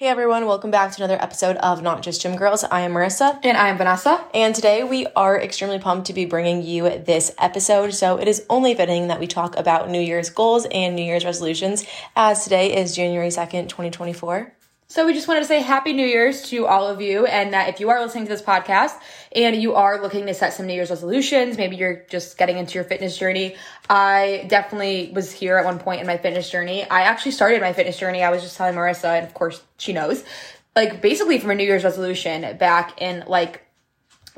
Hey everyone, welcome back to another episode of Not Just Gym Girls. I am Marisa. And I am Vanessa. And today we are extremely pumped to be bringing you this episode. So it is only fitting that we talk about New Year's goals and New Year's resolutions, as today is January 2nd, 2024. So we just wanted to say Happy New Year's to all of you, and that if you are listening to this podcast and you are looking to set some New Year's resolutions, maybe you're just getting into your fitness journey. I definitely was here at one point in my fitness journey. I actually started my fitness journey. I was just telling Marisa, and of course she knows, like basically from a New Year's resolution back in like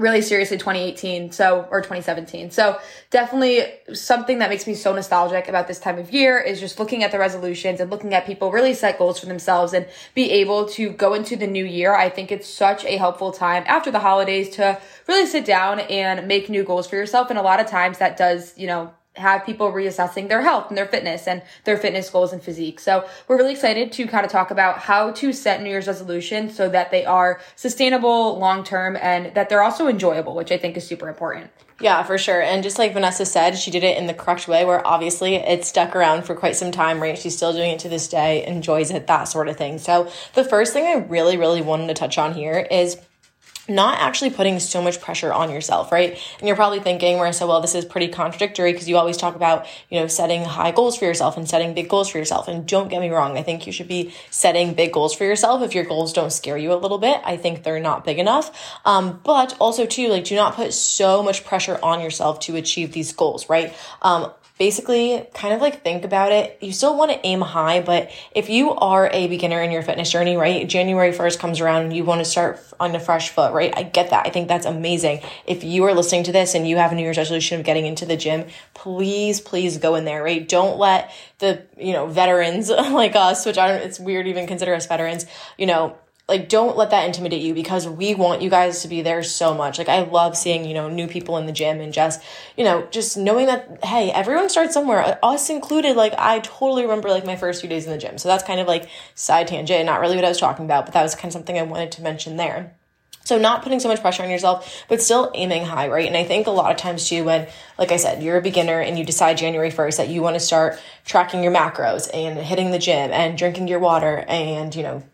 really seriously 2018 so or 2017 so definitely something that makes me so nostalgic about this time of year is just looking at the resolutions and looking at people really set goals for themselves and be able to go into the new year. I think it's such a helpful time after the holidays to really sit down and make new goals for yourself. And a lot of times that does you know have people reassessing their health and their fitness and their fitness goals and physique. So we're really excited to kind of talk about how to set New Year's resolutions so that they are sustainable long term and that they're also enjoyable, which I think is super important. Yeah, for sure. And just like Vanessa said, she did it in the correct way where obviously it stuck around for quite some time, right? She's still doing it to this day, enjoys it, that sort of thing. So the first thing I really, really wanted to touch on here is not actually putting so much pressure on yourself, right? And you're probably thinking, Marisa, well, this is pretty contradictory because you always talk about, you know, setting high goals for yourself and setting big goals for yourself. And don't get me wrong, I think you should be setting big goals for yourself. If your goals don't scare you a little bit, I think they're not big enough. Um, but also too, like, do not put so much pressure on yourself to achieve these goals, right? Um, basically kind of like think about it. You still want to aim high, but if you are a beginner in your fitness journey, right? January 1st comes around and you want to start on a fresh foot, right? I get that. I think that's amazing. If you are listening to this and you have a New Year's resolution of getting into the gym, please, please go in there, right? Don't let the, you know, veterans like us, which I don't, it's weird even consider us veterans, you know, like don't let that intimidate you because we want you guys to be there so much. Like i love seeing you know new people in the gym and just you know just knowing that hey everyone starts somewhere us included. Like i totally remember like my first few days in the gym. So that's kind of like side tangent not really what i was talking about but that was kind of something i wanted to mention there. So not putting so much pressure on yourself, but still aiming high, right? And I think a lot of times too, when, like I said, you're a beginner and you decide January 1st that you want to start tracking your macros and hitting the gym and drinking your water and, you know,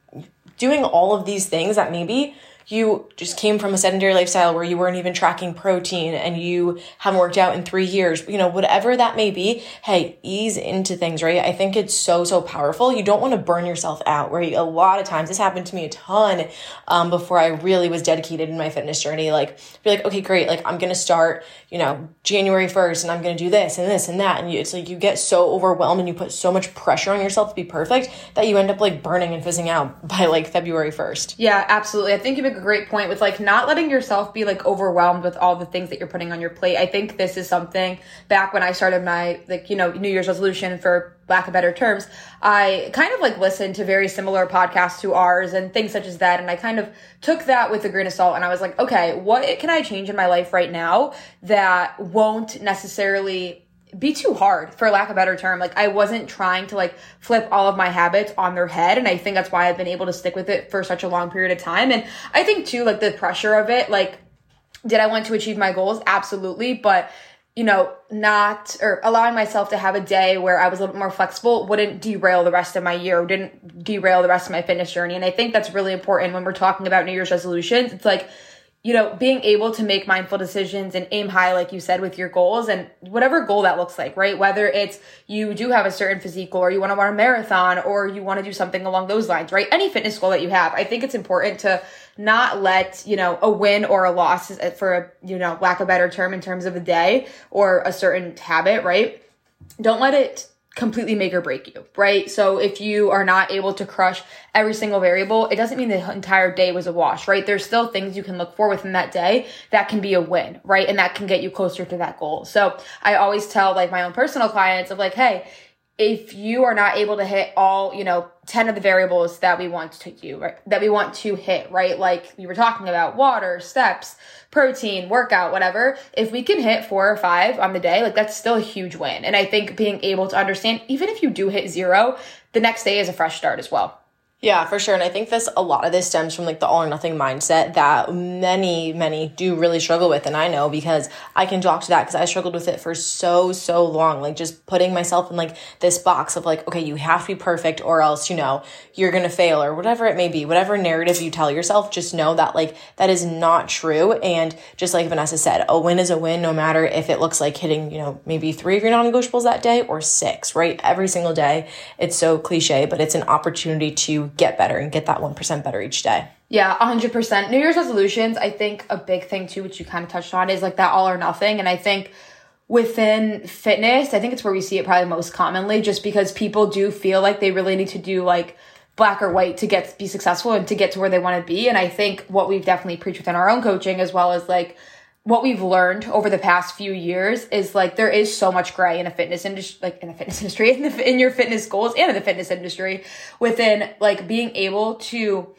doing all of these things that maybe you just came from a sedentary lifestyle where you weren't even tracking protein and you haven't worked out in three years, you know, whatever that may be, hey, ease into things, right? I think it's so, so powerful. You don't want to burn yourself out, right? A lot of times, this happened to me a ton um, before I really was dedicated in my fitness journey. Like, be like, okay, great. Like, I'm going to start, you know, January 1st and I'm going to do this and this and that. And you, it's like you get so overwhelmed and you put so much pressure on yourself to be perfect that you end up like burning and fizzing out by like February 1st. Yeah, absolutely. I think you make a great point with like not letting yourself be like overwhelmed with all the things that you're putting on your plate. I think this is something back when I started my like, you know, New Year's resolution for lack of better terms, I kind of like listened to very similar podcasts to ours and things such as that. And I kind of took that with a grain of salt and I was like, okay, what can I change in my life right now that won't necessarily be too hard for lack of a better term. Like I wasn't trying to like flip all of my habits on their head. And I think that's why I've been able to stick with it for such a long period of time. And I think too, like the pressure of it, like, did I want to achieve my goals? Absolutely. But you know, not or allowing myself to have a day where I was a little more flexible wouldn't derail the rest of my year, didn't derail the rest of my fitness journey. And I think that's really important when we're talking about New Year's resolutions. It's like you know, being able to make mindful decisions and aim high, like you said, with your goals and whatever goal that looks like, right? Whether it's you do have a certain physique goal or you want to run a marathon or you want to do something along those lines, right? Any fitness goal that you have, I think it's important to not let, you know, a win or a loss uh, for a, you know, lack of better term in terms of a day or a certain habit, right? Don't let it completely make or break you, right? So if you are not able to crush every single variable, it doesn't mean the entire day was a wash, right? There's still things you can look for within that day that can be a win, right? And that can get you closer to that goal. So I always tell like my own personal clients of like, hey, if you are not able to hit all, you know, 10 of the variables that we want to do, right? That we want to hit, right? Like you were talking about water, steps, protein, workout, whatever. If we can hit four or five on the day, like that's still a huge win. And I think being able to understand, even if you do hit zero, the next day is a fresh start as well. Yeah, for sure. And I think this a lot of this stems from like the all or nothing mindset that many, many do really struggle with. And I know because I can talk to that because I struggled with it for so, so long. Like just putting myself in like this box of like, okay, you have to be perfect or else, you know, you're gonna fail or whatever it may be, whatever narrative you tell yourself, just know that like that is not true. And just like Vanessa said, a win is a win no matter if it looks like hitting, you know, maybe three of your non-negotiables that day or six, right? Every single day. It's so cliche, but it's an opportunity to get better and get that 1% better each day. Yeah, 100%. New Year's resolutions, I think a big thing too, which you kind of touched on, is like that all or nothing. And I think within fitness, I think it's where we see it probably most commonly, just because people do feel like they really need to do like black or white to get be successful and to get to where they want to be. And I think what we've definitely preached within our own coaching, as well as like what we've learned over the past few years is like there is so much gray in a fitness industry, like in the fitness industry, in, the, in your fitness goals and in the fitness industry within like being able to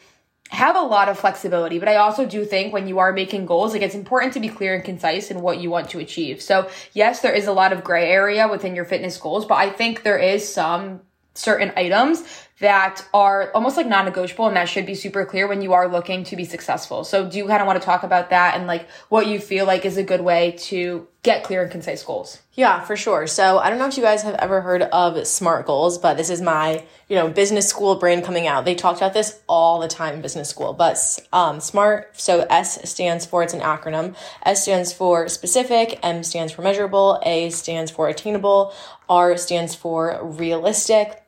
have a lot of flexibility. But I also do think when you are making goals, like it's important to be clear and concise in what you want to achieve. So yes, there is a lot of gray area within your fitness goals, but I think there is some certain items that are almost like non-negotiable and that should be super clear when you are looking to be successful. So do you kind of want to talk about that and like what you feel like is a good way to get clear and concise goals? Yeah, for sure. So I don't know if you guys have ever heard of SMART goals, but this is my, you know, business school brain coming out. They talked about this all the time in business school, but um, SMART, so S stands for, it's an acronym. S stands for specific, M stands for measurable, A stands for attainable, R stands for realistic,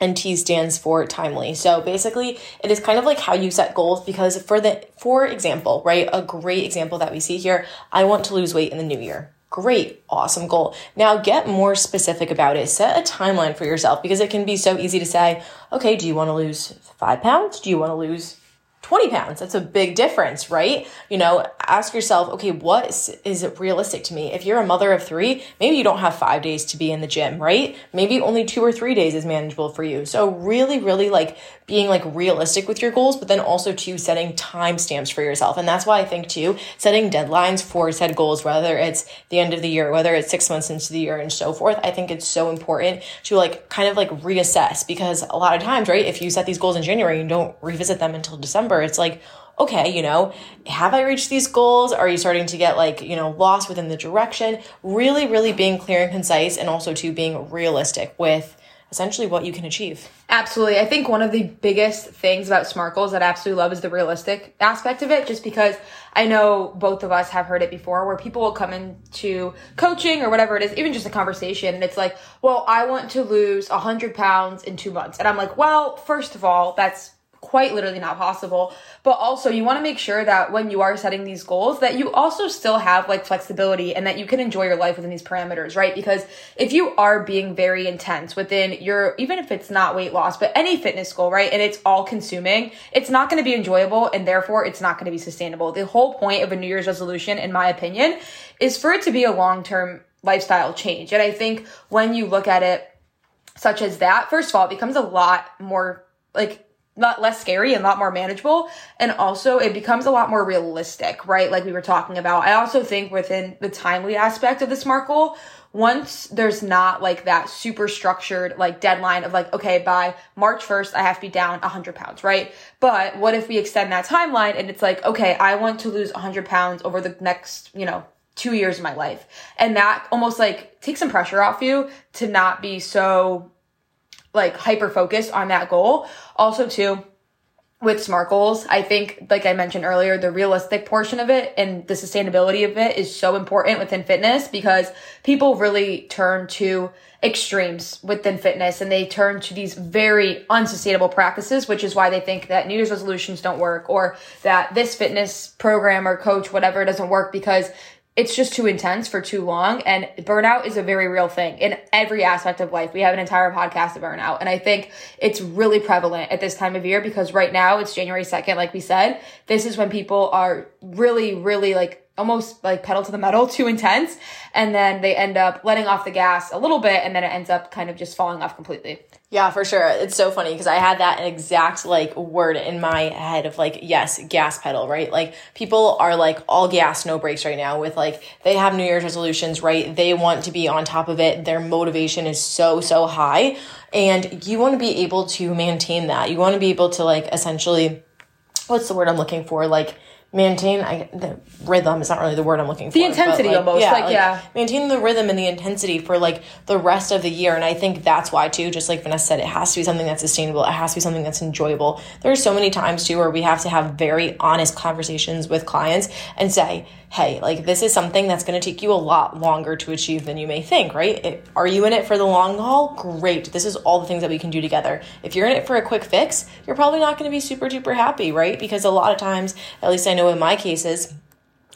and T stands for timely. So basically, it is kind of like how you set goals because for the for example, right, a great example that we see here, I want to lose weight in the new year. Great, awesome goal. Now get more specific about it. Set a timeline for yourself because it can be so easy to say, okay, do you want to lose 5 pounds? Do you want to lose 20 pounds. That's a big difference, right? You know, ask yourself, okay, what is, is it realistic to me? If you're a mother of three, maybe you don't have five days to be in the gym, right? Maybe only two or three days is manageable for you. So really, really like being like realistic with your goals, but then also to setting timestamps for yourself. And that's why I think too, setting deadlines for said goals, whether it's the end of the year, whether it's six months into the year and so forth, I think it's so important to like kind of like reassess because a lot of times, right? If you set these goals in January and don't revisit them until December, it's like, okay, you know, have I reached these goals? Are you starting to get like, you know, lost within the direction? Really, really being clear and concise and also to being realistic with essentially what you can achieve. Absolutely. I think one of the biggest things about SMART goals that I absolutely love is the realistic aspect of it, just because I know both of us have heard it before where people will come into coaching or whatever it is, even just a conversation, and it's like, well, I want to lose 100 pounds in two months. And I'm like, well, first of all, that's quite literally not possible. But also you want to make sure that when you are setting these goals that you also still have like flexibility and that you can enjoy your life within these parameters right? Because if you are being very intense within your even if it's not weight loss but any fitness goal right and it's all consuming it's not going to be enjoyable and therefore it's not going to be sustainable. The whole point of a new year's resolution in my opinion is for it to be a long-term lifestyle change. And i think when you look at it such as that first of all it becomes a lot more like lot less scary and a lot more manageable. And also it becomes a lot more realistic, right? Like we were talking about. I also think within the timely aspect of the SMART goal, once there's not like that super structured like deadline of like, okay, by March 1st, I have to be down 100 pounds, right? But what if we extend that timeline and it's like, okay, I want to lose 100 pounds over the next, you know, two years of my life. And that almost like takes some pressure off you to not be so like hyper focused on that goal. Also, too, with SMART goals, I think, like I mentioned earlier, the realistic portion of it and the sustainability of it is so important within fitness because people really turn to extremes within fitness and they turn to these very unsustainable practices, which is why they think that New Year's resolutions don't work or that this fitness program or coach, whatever, doesn't work because it's just too intense for too long. And burnout is a very real thing in every aspect of life. We have an entire podcast of burnout. And I think it's really prevalent at this time of year because right now it's January 2nd, like we said. This is when people are really, really like almost like pedal to the metal, too intense. And then they end up letting off the gas a little bit and then it ends up kind of just falling off completely. Yeah, for sure. It's so funny because I had that exact like word in my head of like, yes, gas pedal, right? Like people are like all gas, no brakes right now with like, they have New Year's resolutions, right? They want to be on top of it. Their motivation is so, so high. And you want to be able to maintain that. You want to be able to like essentially, what's the word I'm looking for? Like, maintain I, the rhythm is not really the word I'm looking for. The intensity like, almost, yeah, like, yeah. Maintain the rhythm and the intensity for like the rest of the year. And I think that's why too, just like Vanessa said, it has to be something that's sustainable. It has to be something that's enjoyable. There are so many times too where we have to have very honest conversations with clients and say, hey, like this is something that's going to take you a lot longer to achieve than you may think, right? It, are you in it for the long haul? Great. This is all the things that we can do together. If you're in it for a quick fix, you're probably not going to be super duper happy, right? Because a lot of times, at least I know in my cases,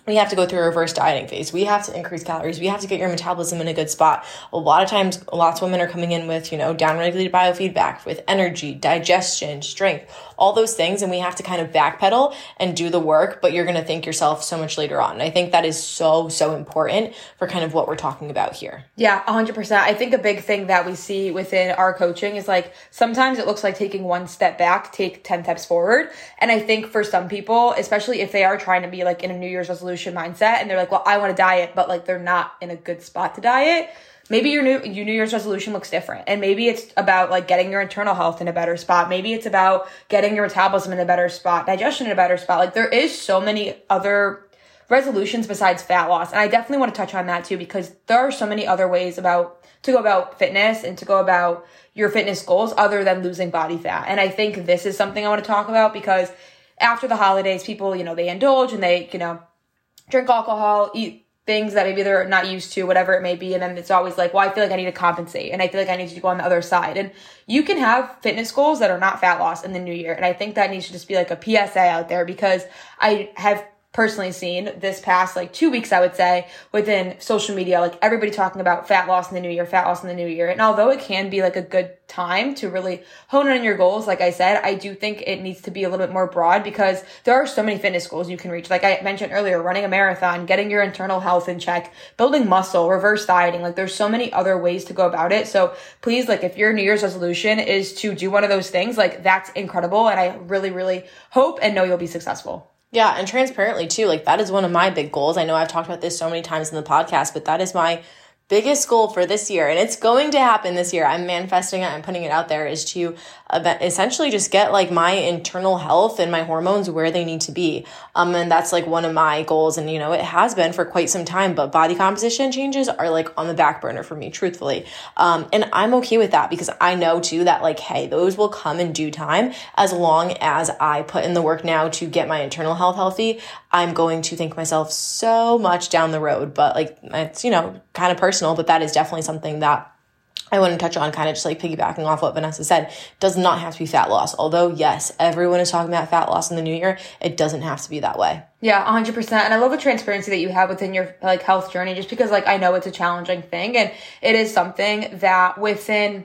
we have to go through a reverse dieting phase. We have to increase calories. We have to get your metabolism in a good spot. A lot of times, lots of women are coming in with, you know, downregulated biofeedback, with energy, digestion, strength, all those things. And we have to kind of backpedal and do the work, but you're going to thank yourself so much later on. And I think that is so, so important for kind of what we're talking about here. Yeah, 100%. I think a big thing that we see within our coaching is like sometimes it looks like taking one step back, take 10 steps forward. And I think for some people, especially if they are trying to be like in a New Year's resolution mindset and they're like, well, I want to diet, but like they're not in a good spot to diet maybe your new your New Year's resolution looks different. And maybe it's about like getting your internal health in a better spot. Maybe it's about getting your metabolism in a better spot, digestion in a better spot. Like there is so many other resolutions besides fat loss. And I definitely want to touch on that too because there are so many other ways about to go about fitness and to go about your fitness goals other than losing body fat. And I think this is something I want to talk about because after the holidays, people, you know, they indulge and they, you know, drink alcohol, eat things that maybe they're not used to, whatever it may be. And then it's always like, well, I feel like I need to compensate and I feel like I need to go on the other side. And you can have fitness goals that are not fat loss in the new year. And I think that needs to just be like a PSA out there because I have personally seen this past like two weeks, I would say, within social media, like everybody talking about fat loss in the new year, fat loss in the new year. And although it can be like a good time to really hone in on your goals, like I said, I do think it needs to be a little bit more broad because there are so many fitness goals you can reach. Like I mentioned earlier, running a marathon, getting your internal health in check, building muscle, reverse dieting. Like there's so many other ways to go about it. So please, like if your New Year's resolution is to do one of those things, like that's incredible. And I really, really hope and know you'll be successful. Yeah, and transparently too, like that is one of my big goals. I know I've talked about this so many times in the podcast, but that is my biggest goal for this year, and it's going to happen this year. I'm manifesting it, I'm putting it out there, is to essentially just get like my internal health and my hormones where they need to be. Um, and that's like one of my goals. And, you know, it has been for quite some time, but body composition changes are like on the back burner for me, truthfully. Um, and I'm okay with that because I know too that like, hey, those will come in due time as long as I put in the work now to get my internal health healthy. I'm going to thank myself so much down the road, but like, it's, you know, kind of personal, but that is definitely something that I want to touch on kind of just like piggybacking off what Vanessa said, does not have to be fat loss. Although, yes, everyone is talking about fat loss in the new year, it doesn't have to be that way. Yeah, 100%. And I love the transparency that you have within your like health journey just because like I know it's a challenging thing and it is something that within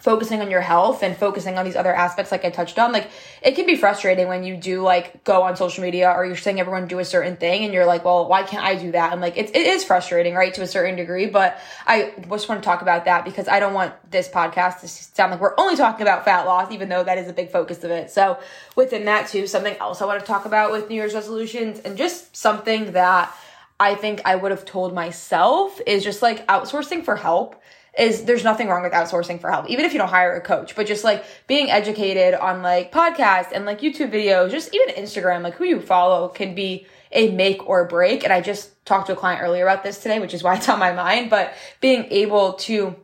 focusing on your health and focusing on these other aspects like I touched on, like it can be frustrating when you do like go on social media or you're saying everyone do a certain thing and you're like, well, why can't I do that? And like it, it is frustrating, right, to a certain degree. But I just want to talk about that because I don't want this podcast to sound like we're only talking about fat loss, even though that is a big focus of it. So within that too, something else I want to talk about with New Year's resolutions and just something that I think I would have told myself is just like outsourcing for help is there's nothing wrong with outsourcing for help, even if you don't hire a coach, but just like being educated on like podcasts and like YouTube videos, just even Instagram, like who you follow can be a make or break. And I just talked to a client earlier about this today, which is why it's on my mind, but being able to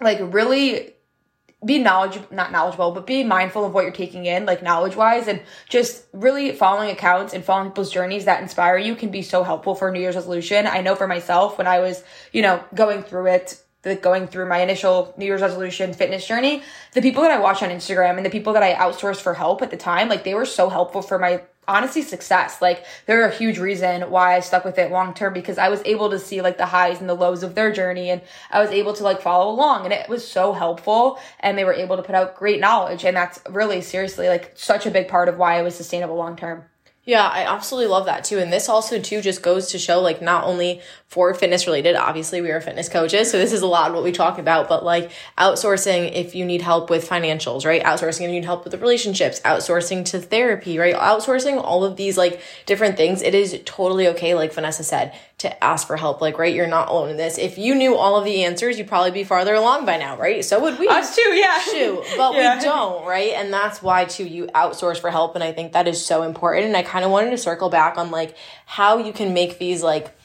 like really be knowledgeable, not knowledgeable, but be mindful of what you're taking in, like knowledge wise, and just really following accounts and following people's journeys that inspire you can be so helpful for New Year's resolution. I know for myself when I was, you know, going through it the going through my initial New Year's resolution fitness journey, the people that I watch on Instagram and the people that I outsourced for help at the time, like they were so helpful for my honestly success. Like they're a huge reason why I stuck with it long term because I was able to see like the highs and the lows of their journey and I was able to like follow along and it was so helpful and they were able to put out great knowledge and that's really seriously like such a big part of why I was sustainable long term. Yeah, I absolutely love that too. And this also too just goes to show like not only for fitness related, obviously we are fitness coaches, so this is a lot of what we talk about, but like outsourcing if you need help with financials, right? Outsourcing if you need help with the relationships, outsourcing to therapy, right? Outsourcing all of these like different things. It is totally okay, like Vanessa said, to ask for help. Like, right, you're not alone in this. If you knew all of the answers, you'd probably be farther along by now, right? So would we. Us too, yeah. Shoot. But Yeah. we don't, right? And that's why too you outsource for help. And I think that is so important. And I kind of wanted to circle back on like how you can make these like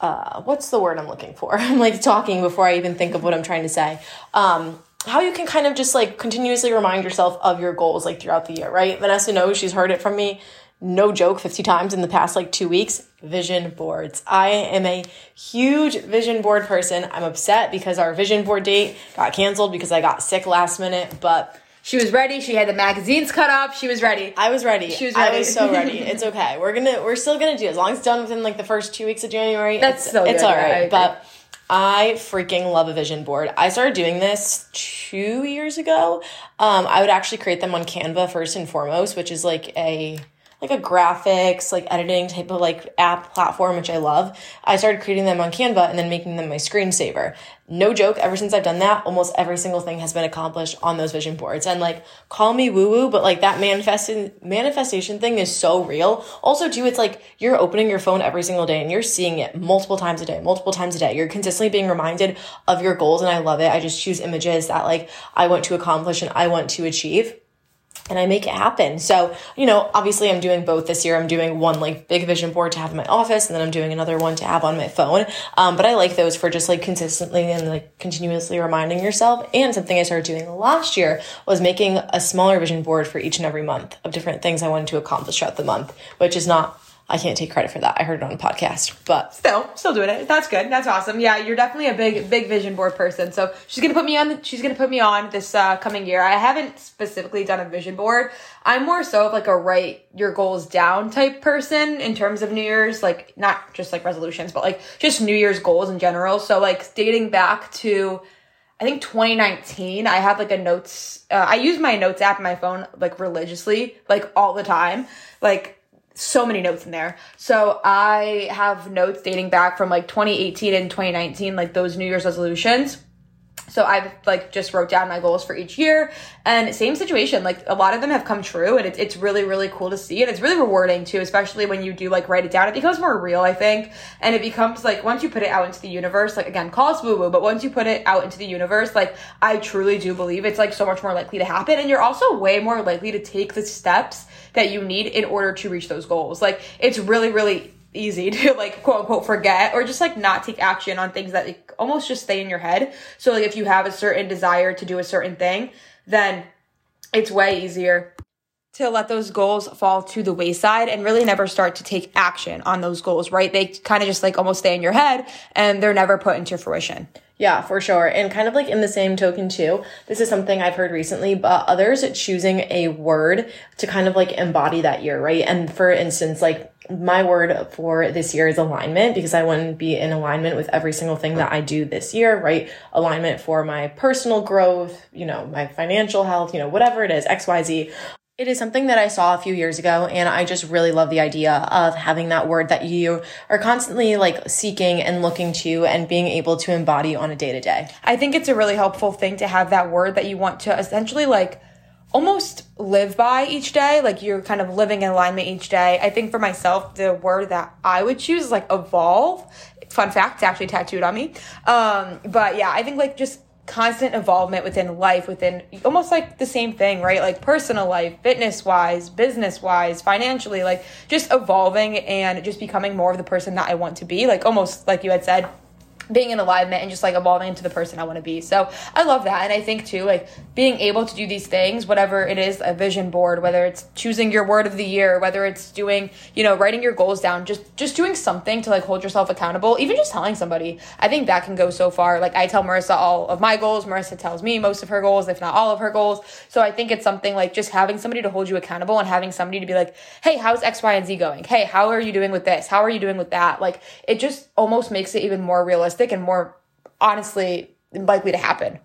uh, what's the word I'm looking for? I'm like talking before I even think of what I'm trying to say. Um, how you can kind of just like continuously remind yourself of your goals like throughout the year, right? Vanessa knows she's heard it from me, no joke, 50 times in the past like two weeks. Vision boards. I am a huge vision board person. I'm upset because our vision board date got canceled because I got sick last minute, but She was ready. She had the magazines cut up. She was ready. I was ready. She was I ready. was so ready. It's okay. We're gonna we're still gonna do it. As long as it's done within like the first two weeks of January. That's it's, still it's good, all yeah, I But I freaking love a vision board. I started doing this two years ago. Um, I would actually create them on Canva first and foremost, which is like a like a graphics, like editing type of like app platform, which I love. I started creating them on Canva and then making them my screensaver. No joke, ever since I've done that, almost every single thing has been accomplished on those vision boards. And like, call me woo woo, but like that manifesting manifestation thing is so real. Also, too, it's like you're opening your phone every single day and you're seeing it multiple times a day, multiple times a day. You're consistently being reminded of your goals, and I love it. I just choose images that like I want to accomplish and I want to achieve and I make it happen. So, you know, obviously I'm doing both this year. I'm doing one like big vision board to have in my office, and then I'm doing another one to have on my phone. Um, but I like those for just like consistently and like continuously reminding yourself. And something I started doing last year was making a smaller vision board for each and every month of different things I wanted to accomplish throughout the month, which is not, I can't take credit for that. I heard it on a podcast, but Still, still doing it. That's good. That's awesome. Yeah, you're definitely a big, big vision board person. So she's gonna put me on. She's gonna put me on this uh, coming year. I haven't specifically done a vision board. I'm more so of like a write your goals down type person in terms of New Year's, like not just like resolutions, but like just New Year's goals in general. So like dating back to. I think 2019, I have like a notes. Uh, I use my notes app on my phone like religiously, like all the time. Like so many notes in there. So I have notes dating back from like 2018 and 2019, like those New Year's resolutions. So I've like just wrote down my goals for each year and same situation. Like a lot of them have come true and it's, it's really, really cool to see. And it's really rewarding too, especially when you do like write it down. It becomes more real, I think. And it becomes like once you put it out into the universe, like again, call us woo woo, but once you put it out into the universe, like I truly do believe it's like so much more likely to happen. And you're also way more likely to take the steps that you need in order to reach those goals. Like it's really, really easy to like quote unquote forget or just like not take action on things that like, almost just stay in your head. So like if you have a certain desire to do a certain thing, then it's way easier to let those goals fall to the wayside and really never start to take action on those goals, right? They kind of just like almost stay in your head and they're never put into fruition. Yeah, for sure. And kind of like in the same token, too, this is something I've heard recently, but others choosing a word to kind of like embody that year, right? And for instance, like my word for this year is alignment because I want to be in alignment with every single thing that I do this year, right? Alignment for my personal growth, you know, my financial health, you know, whatever it is, XYZ. It is something that I saw a few years ago, and I just really love the idea of having that word that you are constantly like seeking and looking to and being able to embody on a day to day. I think it's a really helpful thing to have that word that you want to essentially like almost live by each day. Like you're kind of living in alignment each day. I think for myself, the word that I would choose is like evolve. Fun fact, it's actually tattooed on me. Um, but yeah, I think like just constant involvement within life, within almost like the same thing, right? Like personal life, fitness wise, business wise, financially, like just evolving and just becoming more of the person that I want to be. Like almost like you had said, being in alignment and just like evolving into the person I want to be. So I love that. And I think too, like being able to do these things, whatever it is, a vision board, whether it's choosing your word of the year, whether it's doing, you know, writing your goals down, just, just doing something to like hold yourself accountable, even just telling somebody, I think that can go so far. Like I tell Marisa all of my goals. Marisa tells me most of her goals, if not all of her goals. So I think it's something like just having somebody to hold you accountable and having somebody to be like, Hey, how's X, Y, and Z going? Hey, how are you doing with this? How are you doing with that? Like it just almost makes it even more realistic and more honestly likely to happen.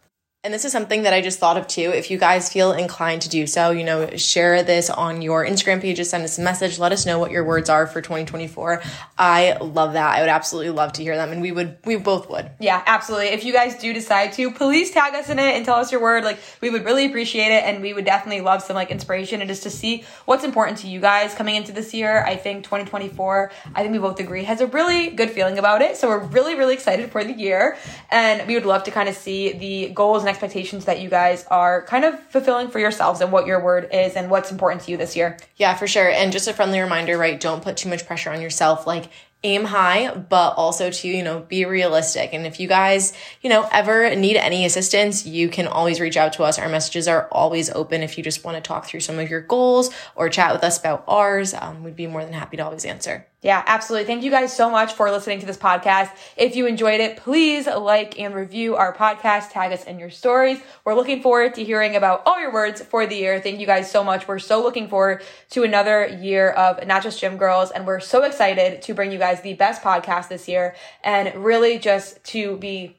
And this is something that I just thought of too. If you guys feel inclined to do so, you know, share this on your Instagram pages, send us a message, let us know what your words are for 2024. I love that. I would absolutely love to hear them and we would we both would. Yeah, absolutely. If you guys do decide to, please tag us in it and tell us your word. Like we would really appreciate it and we would definitely love some like inspiration and just to see what's important to you guys coming into this year. I think 2024, I think we both agree has a really good feeling about it. So we're really really excited for the year and we would love to kind of see the goals and expectations that you guys are kind of fulfilling for yourselves and what your word is and what's important to you this year. Yeah, for sure. And just a friendly reminder, right? Don't put too much pressure on yourself. Like, aim high, but also to, you know, be realistic. And if you guys, you know, ever need any assistance, you can always reach out to us. Our messages are always open. If you just want to talk through some of your goals or chat with us about ours, um, we'd be more than happy to always answer. Yeah, absolutely. Thank you guys so much for listening to this podcast. If you enjoyed it, please like and review our podcast. Tag us in your stories. We're looking forward to hearing about all your words for the year. Thank you guys so much. We're so looking forward to another year of not just gym girls, and we're so excited to bring you guys the best podcast this year and really just to be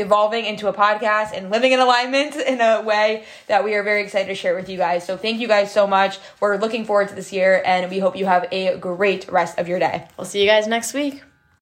evolving into a podcast and living in alignment in a way that we are very excited to share with you guys. So thank you guys so much. We're looking forward to this year and we hope you have a great rest of your day. We'll see you guys next week.